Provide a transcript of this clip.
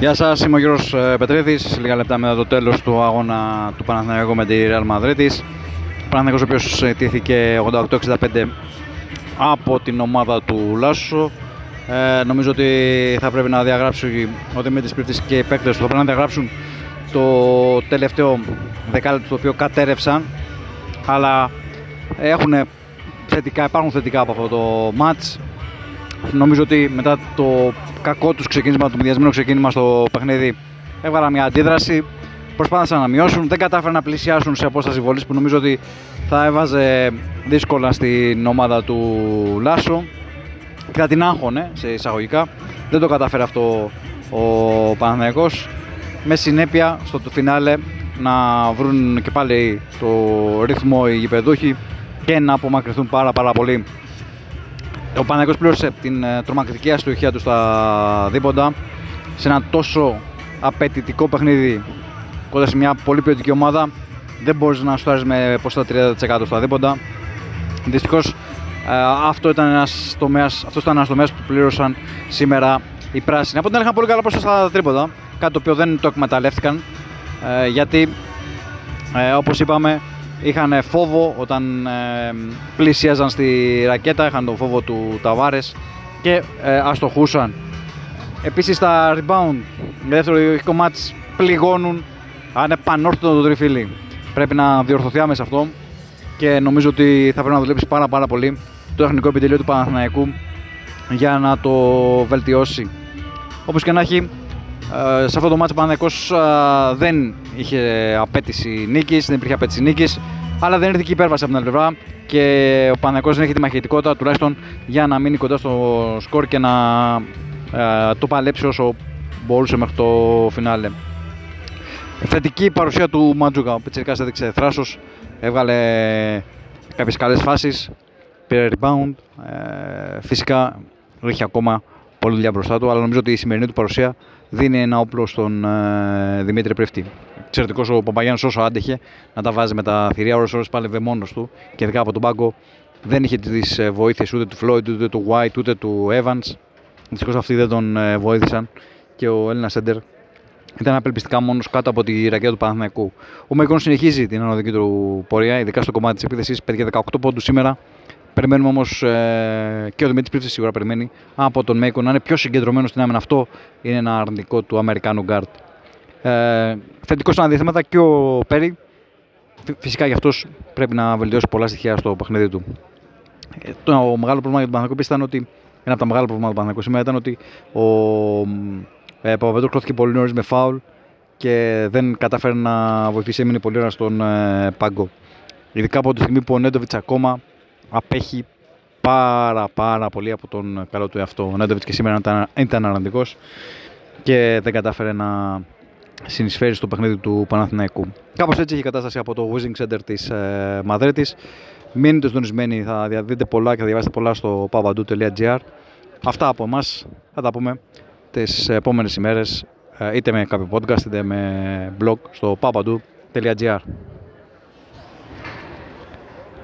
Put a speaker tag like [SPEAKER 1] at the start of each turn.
[SPEAKER 1] Γεια σας, είμαι ο Γιώργος ε, Πετρίδης, λίγα λεπτά μετά το τέλος του αγώνα του Παναθηναϊκού με τη Real Madrid. Ο Παναθηναϊκός ο οποίος τήθηκε 88-65 από την ομάδα του Λάσο. Ε, νομίζω ότι θα πρέπει να διαγράψει ο Δημήτρης Πρίφτης και οι παίκτες του θα πρέπει να διαγράψουν το τελευταίο δεκάλεπτο το οποίο κατέρευσαν αλλά έχουν θετικά, υπάρχουν θετικά από αυτό το match νομίζω ότι μετά το κακό τους ξεκίνημα, το μηδιασμένο ξεκίνημα στο παιχνίδι, έβγαλα μια αντίδραση. Προσπάθησαν να μειώσουν, δεν κατάφεραν να πλησιάσουν σε απόσταση βολής που νομίζω ότι θα έβαζε δύσκολα στην ομάδα του Λάσο και θα την άγχωνε σε εισαγωγικά. Δεν το κατάφερε αυτό ο Παναθηναϊκός με συνέπεια στο φινάλε να βρουν και πάλι το ρυθμό οι γηπεδούχοι και να απομακρυνθούν πάρα πάρα πολύ ο Παναγιώτης πλήρωσε την ε, τρομακτική αστοχία του στα δίποντα σε ένα τόσο απαιτητικό παιχνίδι κοντά σε μια πολύ ποιοτική ομάδα δεν μπορείς να στάρεις με ποσοστά 30% στα δίποντα δυστυχώς ε, αυτό ήταν ένας τομέας, αυτός ήταν ένας τομέας που πλήρωσαν σήμερα οι πράσινοι. Από την άλλη είχαν πολύ καλά ποσοστά στα τρίποντα, κάτι το οποίο δεν το εκμεταλλεύτηκαν ε, γιατί όπως είπαμε είχαν φόβο όταν ε, πλησίαζαν στη ρακέτα, είχαν τον φόβο του Ταβάρες και ε, αστοχούσαν. Επίσης τα rebound, δεύτερο διοχικό μάτς πληγώνουν, αν είναι πανόρθωτο το τριφύλι. Πρέπει να διορθωθεί άμεσα αυτό και νομίζω ότι θα πρέπει να δουλέψει πάρα πάρα πολύ το τεχνικό επιτελείο του Παναθηναϊκού για να το βελτιώσει. Όπως και να έχει, ε, σε αυτό το μάτσο ο Παναθηναϊκός ε, δεν είχε απέτηση νίκης, δεν υπήρχε απέτηση νίκης, αλλά δεν ήρθε και υπέρβαση από την άλλη πλευρά και ο Παναθηναϊκός δεν έχει τη μαχητικότητα τουλάχιστον για να μείνει κοντά στο σκορ και να ε, το παλέψει όσο μπορούσε μέχρι το φινάλε. Θετική παρουσία του Μαντζούκα, ο Πιτσιρικάς έδειξε θράσος, έβγαλε κάποιες καλές φάσεις, πήρε rebound, φυσικά έχει ακόμα πολλή δουλειά μπροστά του, αλλά νομίζω ότι η σημερινή του παρουσία δίνει ένα όπλο στον ε, Δημήτρη Πρεφτή. Εξαιρετικός ο Παπαγιάννης όσο άντεχε να τα βάζει με τα θηρία, ώρες ώρες πάλευε μόνος του και ειδικά από τον πάγκο δεν είχε τις ε, βοήθειες ούτε του Floyd, ούτε του White, ούτε του Evans. Δυστυχώς αυτοί δεν τον ε, βοήθησαν και ο Έλληνας Σέντερ ήταν απελπιστικά μόνος κάτω από τη ρακέτα του Παναθηναϊκού. Ο Μέικον συνεχίζει την ανωδική του πορεία, ειδικά στο κομμάτι της επίθεσης. Παιδιά 18 πόντους σήμερα Περιμένουμε όμως ε, και ο Δημήτρης Πρίφτης σίγουρα περιμένει από τον Μέικον να είναι πιο συγκεντρωμένος στην άμυνα. Αυτό είναι ένα αρνητικό του Αμερικάνου γκαρντ. Ε, θετικό στα αντίθεματα και ο Πέρι. Φυσικά για αυτός πρέπει να βελτιώσει πολλά στοιχεία στο παιχνίδι του. Ε, το μεγάλο πρόβλημα για τον Παναθηναϊκό ήταν ότι ένα από τα μεγάλα προβλήματα του Παναθηναϊκού σήμερα ήταν ότι ο ε, Παπαπέτρου φορτώθηκε πολύ νωρίς με φάουλ και δεν κατάφερε να βοηθήσει. Έμεινε πολύ ώρα στον ε, πάγκο. Ειδικά από τη στιγμή που ο Νέντοβιτς ακόμα απέχει πάρα πάρα πολύ από τον καλό του εαυτό. Ο Νέντοβιτς και σήμερα ήταν, ήταν αρνητικός και δεν κατάφερε να συνεισφέρει στο παιχνίδι του Παναθηναϊκού. Κάπως έτσι έχει η κατάσταση από το Wizing Center της ε, Μαδρίτης. Μείνετε συντονισμένοι, θα δείτε πολλά και θα διαβάσετε πολλά στο pavadou.gr. Αυτά από εμάς θα τα πούμε τις επόμενες ημέρες είτε με κάποιο podcast είτε με blog στο pavadou.gr.